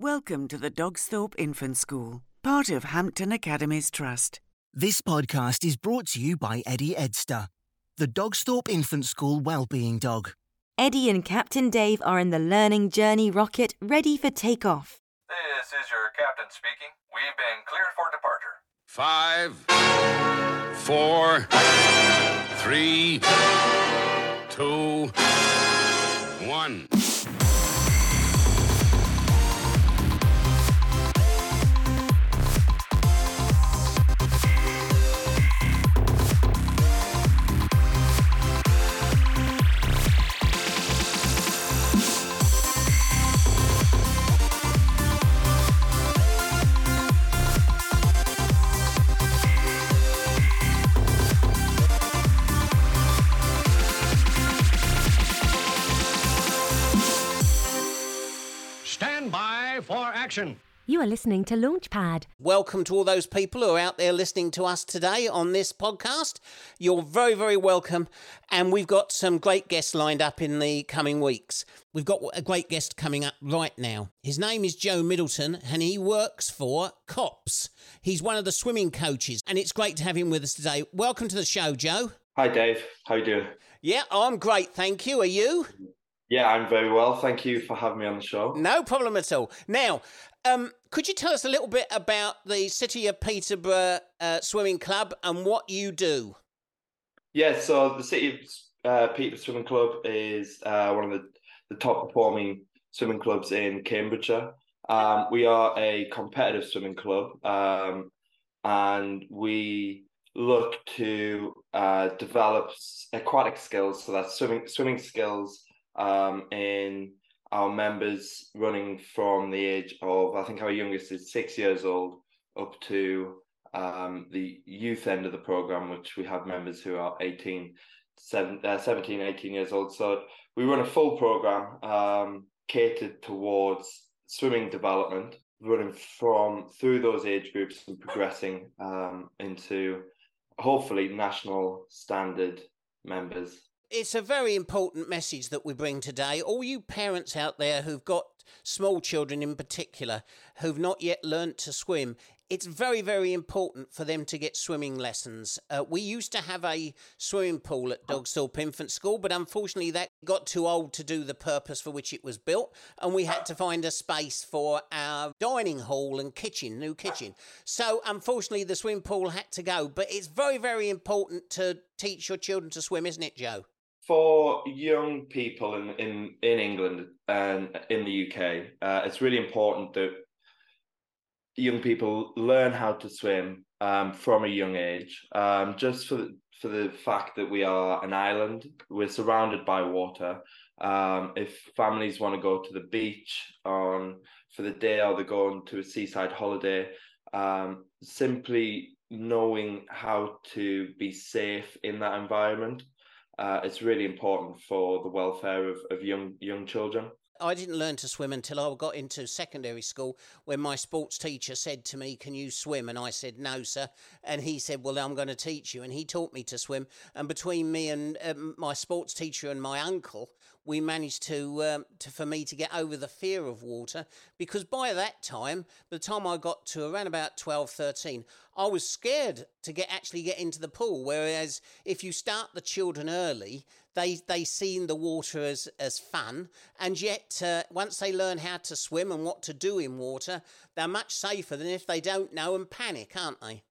Welcome to the Dogsthorpe Infant School, part of Hampton Academies Trust. This podcast is brought to you by Eddie Edster, the Dogsthorpe Infant School Wellbeing Dog. Eddie and Captain Dave are in the learning journey rocket ready for takeoff. This is your captain speaking. We've been cleared for departure. Five, four, three, two, one. Action. You are listening to Launchpad. Welcome to all those people who are out there listening to us today on this podcast. You're very, very welcome. And we've got some great guests lined up in the coming weeks. We've got a great guest coming up right now. His name is Joe Middleton and he works for COPS. He's one of the swimming coaches and it's great to have him with us today. Welcome to the show, Joe. Hi, Dave. How you doing? Yeah, I'm great. Thank you. Are you? Yeah, I'm very well. Thank you for having me on the show. No problem at all. Now, um, could you tell us a little bit about the City of Peterborough uh, Swimming Club and what you do? Yeah, so the City of uh, Peterborough Swimming Club is uh, one of the, the top performing swimming clubs in Cambridgeshire. Um, we are a competitive swimming club, um, and we look to uh, develop aquatic skills, so that's swimming swimming skills um, in our members running from the age of I think our youngest is six years old up to um, the youth end of the program, which we have members who are 18, seven, uh, 17, 18 years old. So we run a full program um, catered towards swimming development, running from through those age groups and progressing um, into hopefully national standard members. It's a very important message that we bring today. All you parents out there who've got small children in particular who've not yet learnt to swim, it's very, very important for them to get swimming lessons. Uh, we used to have a swimming pool at Dogsthorpe Infant School, but unfortunately that got too old to do the purpose for which it was built, and we had to find a space for our dining hall and kitchen, new kitchen. So unfortunately the swimming pool had to go, but it's very, very important to teach your children to swim, isn't it, Joe? For young people in in in England and in the UK, uh, it's really important that young people learn how to swim um, from a young age. Um, just for the, for the fact that we are an island, we're surrounded by water. Um, if families want to go to the beach on for the day or they're going to a seaside holiday, um, simply knowing how to be safe in that environment uh, it's really important for the welfare of, of young young children. I didn't learn to swim until I got into secondary school when my sports teacher said to me, Can you swim? And I said, No, sir. And he said, Well, I'm going to teach you. And he taught me to swim. And between me and um, my sports teacher and my uncle, we managed to, um, to for me to get over the fear of water because by that time, by the time I got to around about 12, 13, I was scared to get actually get into the pool. Whereas if you start the children early, they they see the water as as fun, and yet uh, once they learn how to swim and what to do in water, they're much safer than if they don't know and panic, aren't they?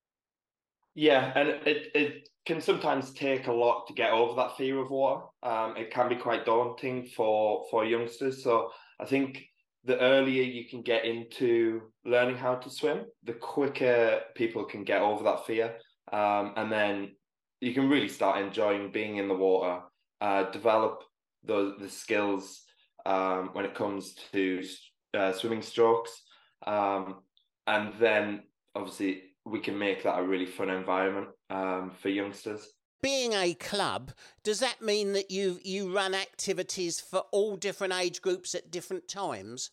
Yeah, and it, it can sometimes take a lot to get over that fear of water. Um, it can be quite daunting for for youngsters. So I think the earlier you can get into learning how to swim, the quicker people can get over that fear. Um, and then you can really start enjoying being in the water, uh, develop the the skills um, when it comes to uh, swimming strokes, um, and then obviously we can make that a really fun environment um, for youngsters. Being a club, does that mean that you you run activities for all different age groups at different times?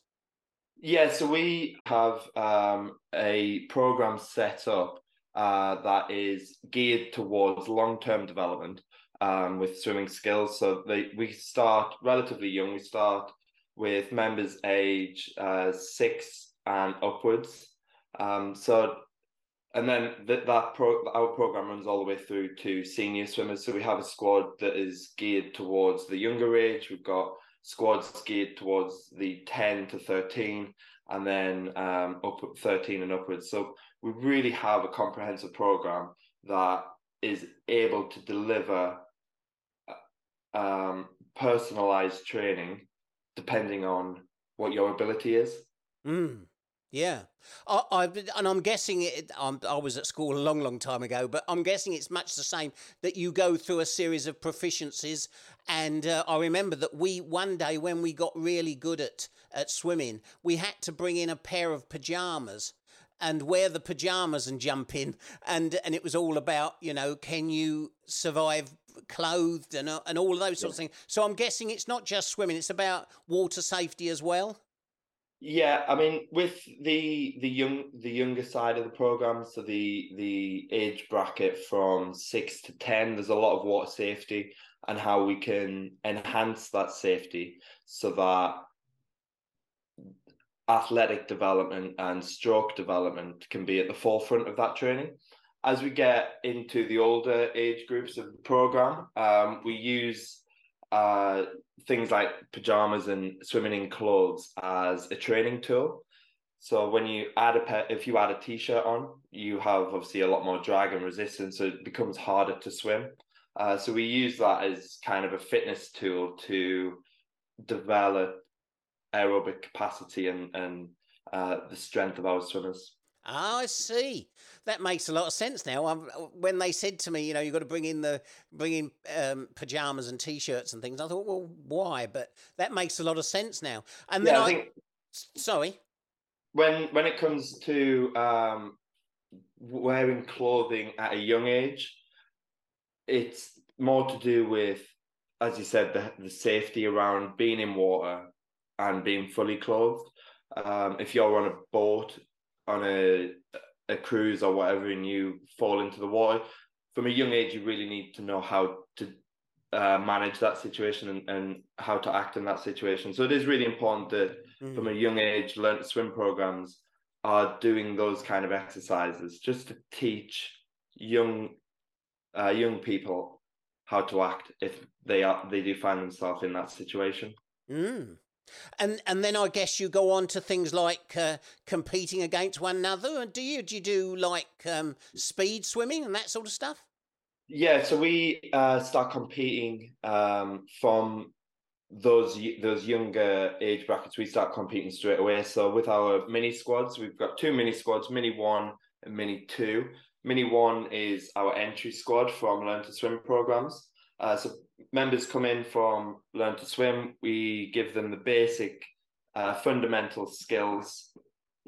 Yeah, so we have um, a program set up uh, that is geared towards long term development um, with swimming skills. So they we start relatively young. We start with members age uh, six and upwards. Um, so, and then that that pro, our program runs all the way through to senior swimmers. So we have a squad that is geared towards the younger age. We've got squads geared towards the ten to thirteen, and then um, up thirteen and upwards. So we really have a comprehensive program that is able to deliver um, personalized training depending on what your ability is. Mm. Yeah, I, I and I'm guessing it. I'm, I was at school a long, long time ago, but I'm guessing it's much the same that you go through a series of proficiencies. And uh, I remember that we one day when we got really good at at swimming, we had to bring in a pair of pajamas and wear the pajamas and jump in, and and it was all about you know can you survive clothed and uh, and all of those sorts yeah. of things. So I'm guessing it's not just swimming; it's about water safety as well. Yeah, I mean, with the the young the younger side of the program, so the the age bracket from six to ten, there's a lot of water safety and how we can enhance that safety so that athletic development and stroke development can be at the forefront of that training. As we get into the older age groups of the program, um, we use uh, things like pajamas and swimming in clothes as a training tool. So when you add a pair, if you add a t-shirt on, you have obviously a lot more drag and resistance, so it becomes harder to swim. Uh, so we use that as kind of a fitness tool to develop aerobic capacity and and uh, the strength of our swimmers. Oh, I see. That makes a lot of sense now. I'm, when they said to me, you know, you've got to bring in the bring in um, pajamas and t-shirts and things, I thought, well, why? But that makes a lot of sense now. And then yeah, I, I think, sorry. When when it comes to um, wearing clothing at a young age, it's more to do with, as you said, the the safety around being in water and being fully clothed. Um, if you're on a boat on a a cruise or whatever and you fall into the water from a young age you really need to know how to uh, manage that situation and, and how to act in that situation so it is really important that mm. from a young age learn to swim programs are doing those kind of exercises just to teach young uh, young people how to act if they are they do find themselves in that situation mm. And and then I guess you go on to things like uh, competing against one another. Do you do you do like um, speed swimming and that sort of stuff? Yeah, so we uh, start competing um, from those those younger age brackets. We start competing straight away. So with our mini squads, we've got two mini squads: mini one and mini two. Mini one is our entry squad from Learn to Swim programs. Uh, so members come in from Learn to Swim. We give them the basic uh, fundamental skills.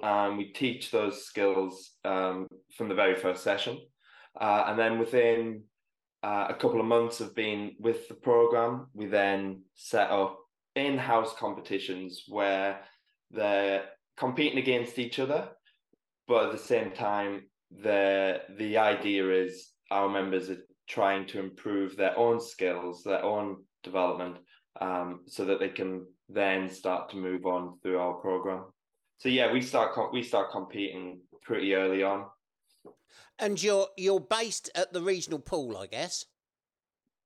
and we teach those skills um, from the very first session. Uh, and then within uh, a couple of months of being with the program, we then set up in-house competitions where they're competing against each other, but at the same time, the the idea is our members are trying to improve their own skills, their own development, um, so that they can then start to move on through our program. So yeah, we start we start competing pretty early on. And you're you're based at the regional pool, I guess.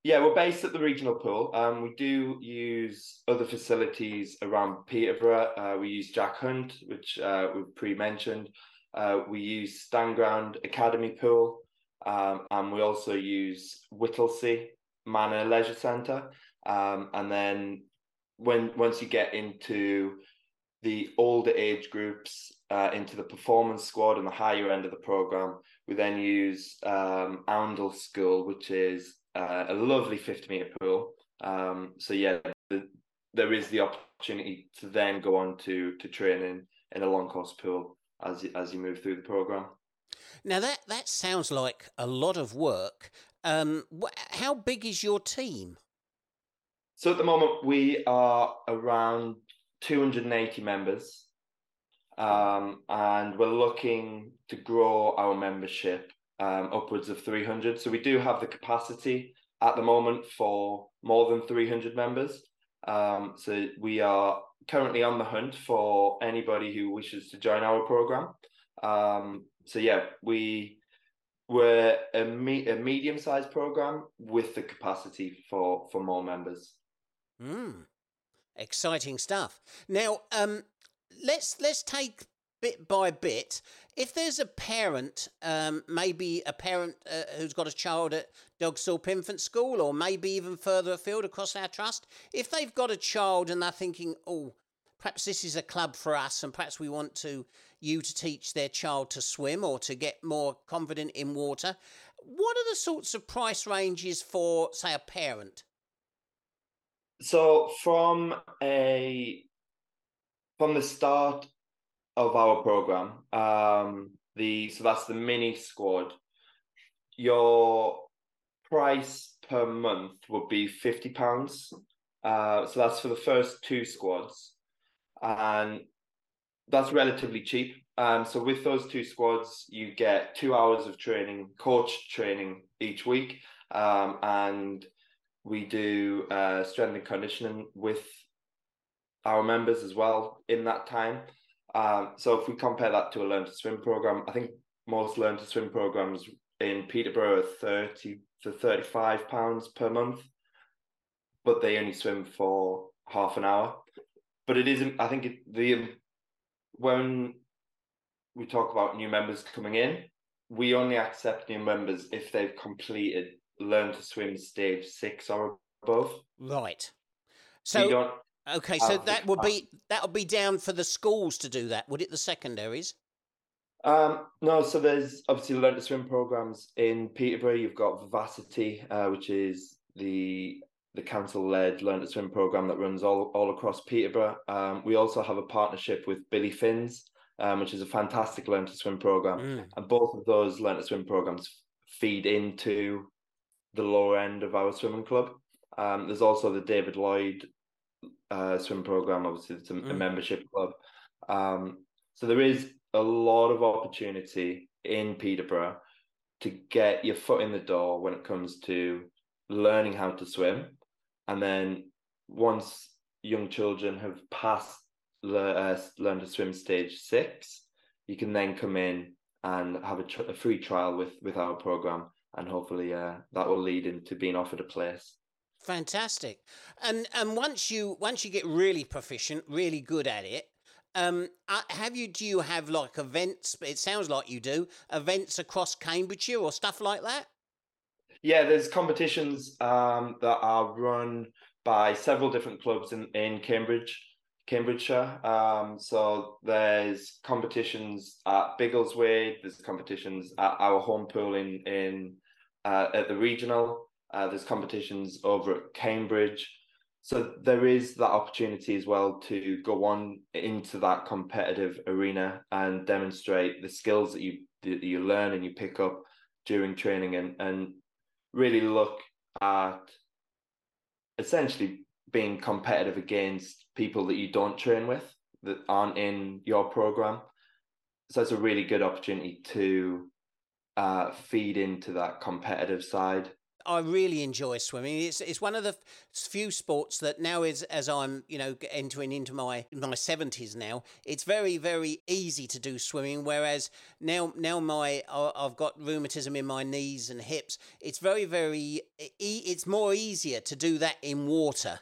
Yeah, we're based at the regional pool. Um, we do use other facilities around Peterborough. Uh, we use Jack Hunt, which uh, we've pre-mentioned. Uh, we use Stanground Academy Pool, um, and we also use Whittlesey Manor Leisure Centre. Um, and then when once you get into the older age groups, uh, into the performance squad and the higher end of the program, we then use um, Oundle School, which is uh, a lovely 50 meter pool. Um, so yeah, the, there is the opportunity to then go on to to training in a long course pool as as you move through the program. Now that that sounds like a lot of work. Um, wh- how big is your team? So at the moment we are around 280 members, um, and we're looking to grow our membership um, upwards of 300. So we do have the capacity at the moment for more than 300 members. Um, so we are currently on the hunt for anybody who wishes to join our program. Um, so yeah, we we're a, me- a medium-sized program with the capacity for for more members. Hmm. Exciting stuff. Now, um, let's let's take bit by bit. If there's a parent, um, maybe a parent uh, who's got a child at Dogsthorpe Infant School, or maybe even further afield across our trust, if they've got a child and they're thinking, oh, perhaps this is a club for us, and perhaps we want to you to teach their child to swim or to get more confident in water. What are the sorts of price ranges for, say, a parent? So from a from the start of our program, um, the so that's the mini squad. Your price per month would be fifty pounds. Uh, so that's for the first two squads, and that's relatively cheap. Um, so with those two squads, you get two hours of training, coach training each week, um, and we do uh, strength and conditioning with our members as well in that time. Um, so if we compare that to a learn to swim program, I think most learn to swim programs in Peterborough are thirty to thirty-five pounds per month, but they only swim for half an hour. But it isn't. I think it, the when we talk about new members coming in, we only accept new members if they've completed learn to swim stage six or above. Right. So okay, so that would be that would be down for the schools to do that, would it? The secondaries. Um, no, so there's obviously learn to swim programs in Peterborough. You've got Vivacity, uh, which is the the council led learn to swim program that runs all, all across Peterborough. Um, we also have a partnership with Billy Finns, um, which is a fantastic learn to swim program. Mm. And both of those learn to swim programs feed into the lower end of our swimming club. Um, there's also the David Lloyd uh, swim program. Obviously, it's a, mm. a membership club. Um, so there is a lot of opportunity in Peterborough to get your foot in the door when it comes to learning how to swim, and then once young children have passed uh, learn to swim stage six, you can then come in and have a, tr- a free trial with with our program and hopefully uh, that will lead into being offered a place. Fantastic, and and once you once you get really proficient, really good at it, um, uh, have you do you have like events? It sounds like you do events across Cambridgeshire or stuff like that. Yeah, there's competitions um, that are run by several different clubs in in Cambridge. Cambridgeshire. Um, so there's competitions at Biggleswade. There's competitions at our home pool in in uh, at the regional. Uh, there's competitions over at Cambridge. So there is that opportunity as well to go on into that competitive arena and demonstrate the skills that you that you learn and you pick up during training and and really look at essentially being competitive against people that you don't train with that aren't in your program. So it's a really good opportunity to uh, feed into that competitive side. I really enjoy swimming. It's it's one of the few sports that now is as I'm you know entering into my my seventies now. It's very very easy to do swimming. Whereas now now my I've got rheumatism in my knees and hips. It's very very it's more easier to do that in water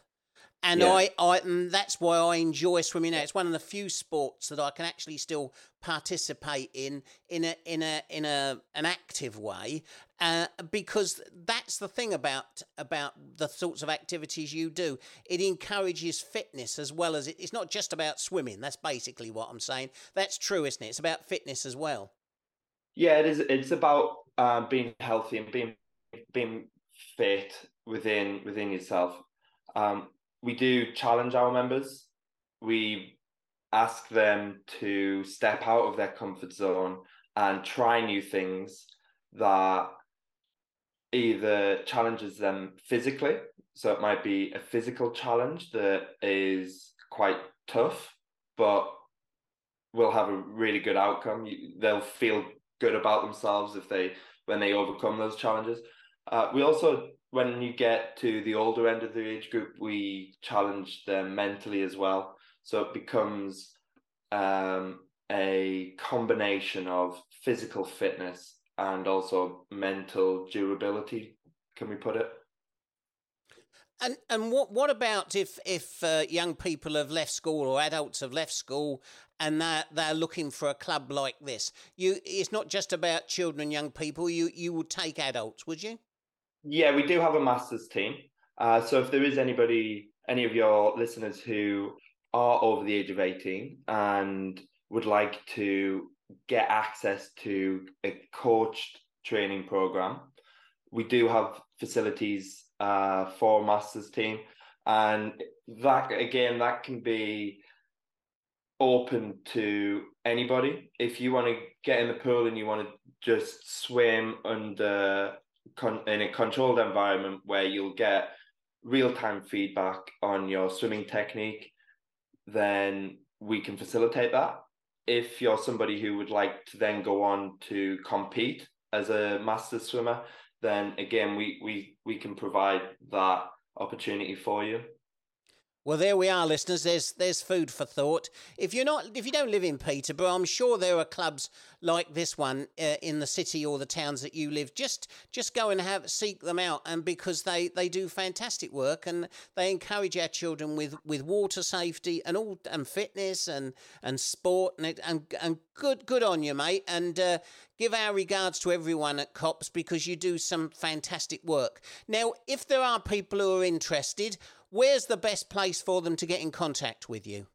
and yeah. I, I, and that's why I enjoy swimming now. It's one of the few sports that I can actually still participate in in a in a in a an active way, uh, because that's the thing about about the sorts of activities you do. It encourages fitness as well as it, it's not just about swimming. That's basically what I'm saying. That's true, isn't it? It's about fitness as well. Yeah, it is. It's about uh, being healthy and being being fit within within yourself. Um, we do challenge our members. We ask them to step out of their comfort zone and try new things that either challenges them physically. So it might be a physical challenge that is quite tough, but will have a really good outcome. They'll feel good about themselves if they when they overcome those challenges. Uh, we also when you get to the older end of the age group, we challenge them mentally as well. So it becomes um, a combination of physical fitness and also mental durability. Can we put it? And and what what about if if uh, young people have left school or adults have left school and they're they're looking for a club like this? You it's not just about children and young people. You you would take adults, would you? Yeah, we do have a masters team. Uh, so if there is anybody, any of your listeners who are over the age of eighteen and would like to get access to a coached training program, we do have facilities uh, for masters team, and that again that can be open to anybody. If you want to get in the pool and you want to just swim under con- in a controlled environment where you'll get real time feedback on your swimming technique, then we can facilitate that. If you're somebody who would like to then go on to compete as a master swimmer, then again we we we can provide that opportunity for you. Well, there we are, listeners. There's there's food for thought. If you're not, if you don't live in Peterborough, I'm sure there are clubs like this one uh, in the city or the towns that you live. Just just go and have seek them out, and because they they do fantastic work and they encourage our children with with water safety and all and fitness and and sport and and and good good on you, mate. And uh, give our regards to everyone at COPS because you do some fantastic work. Now, if there are people who are interested where's the best place for them to get in contact with you?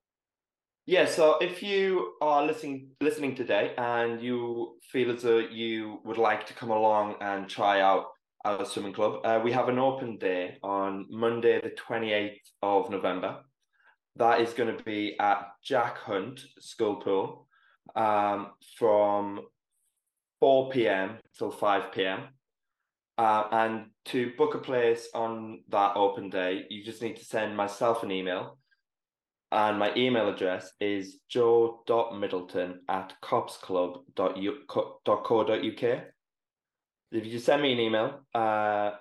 Yeah, so if you are listening listening today and you feel as though you would like to come along and try out our swimming club, uh, we have an open day on Monday, the 28th of November. That is going to be at Jack Hunt School Pool um, from 4 p.m. till 5 p.m. Uh, and to book a place on that open day, you just need to send myself an email. And my email address is joe.middleton at copsclub.co.uk. If you just send me an email, uh,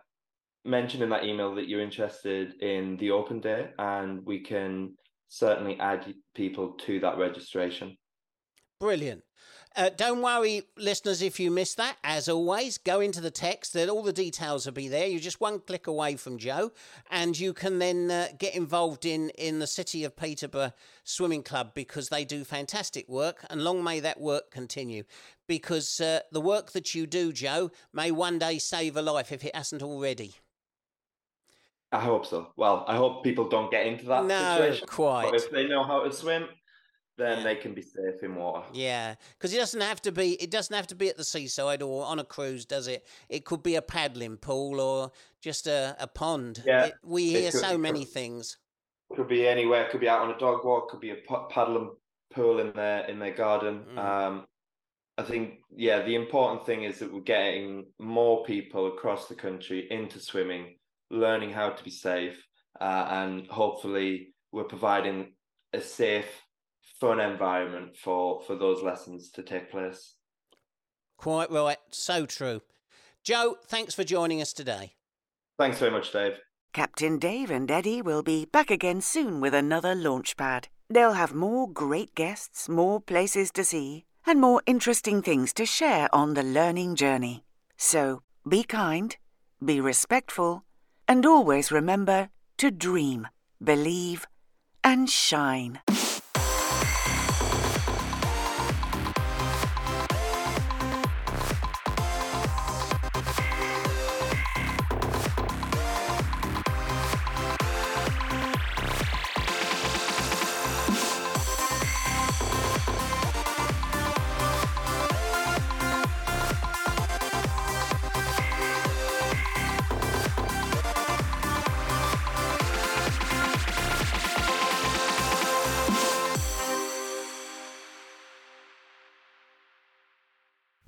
mention in that email that you're interested in the open day, and we can certainly add people to that registration. Brilliant. Uh, don't worry, listeners, if you missed that. As always, go into the text. That all the details will be there. You're just one click away from Joe, and you can then uh, get involved in in the City of Peterborough Swimming Club because they do fantastic work, and long may that work continue. Because uh, the work that you do, Joe, may one day save a life if it hasn't already. I hope so. Well, I hope people don't get into that no, situation. quite. But if they know how to swim, then yeah. they can be safe in water. Yeah, because it doesn't have to be. It doesn't have to be at the seaside or on a cruise, does it? It could be a paddling pool or just a, a pond. Yeah, it, we hear could, so many could, things. Could be anywhere. Could be out on a dog walk. Could be a paddling pool in their in their garden. Mm. Um, I think yeah, the important thing is that we're getting more people across the country into swimming, learning how to be safe, uh, and hopefully we're providing a safe fun environment for for those lessons to take place. Quite right, eh, so true. Joe, thanks for joining us today. Thanks very much, Dave. Captain Dave and Eddie will be back again soon with another launchpad. They'll have more great guests, more places to see, and more interesting things to share on the learning journey. So be kind, be respectful, and always remember to dream, believe, and shine.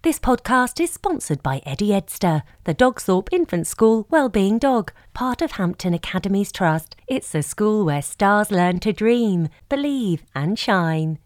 This podcast is sponsored by Eddie Edster, the Dogsthorpe Infant School Wellbeing Dog, part of Hampton Academies Trust. It's a school where stars learn to dream, believe, and shine.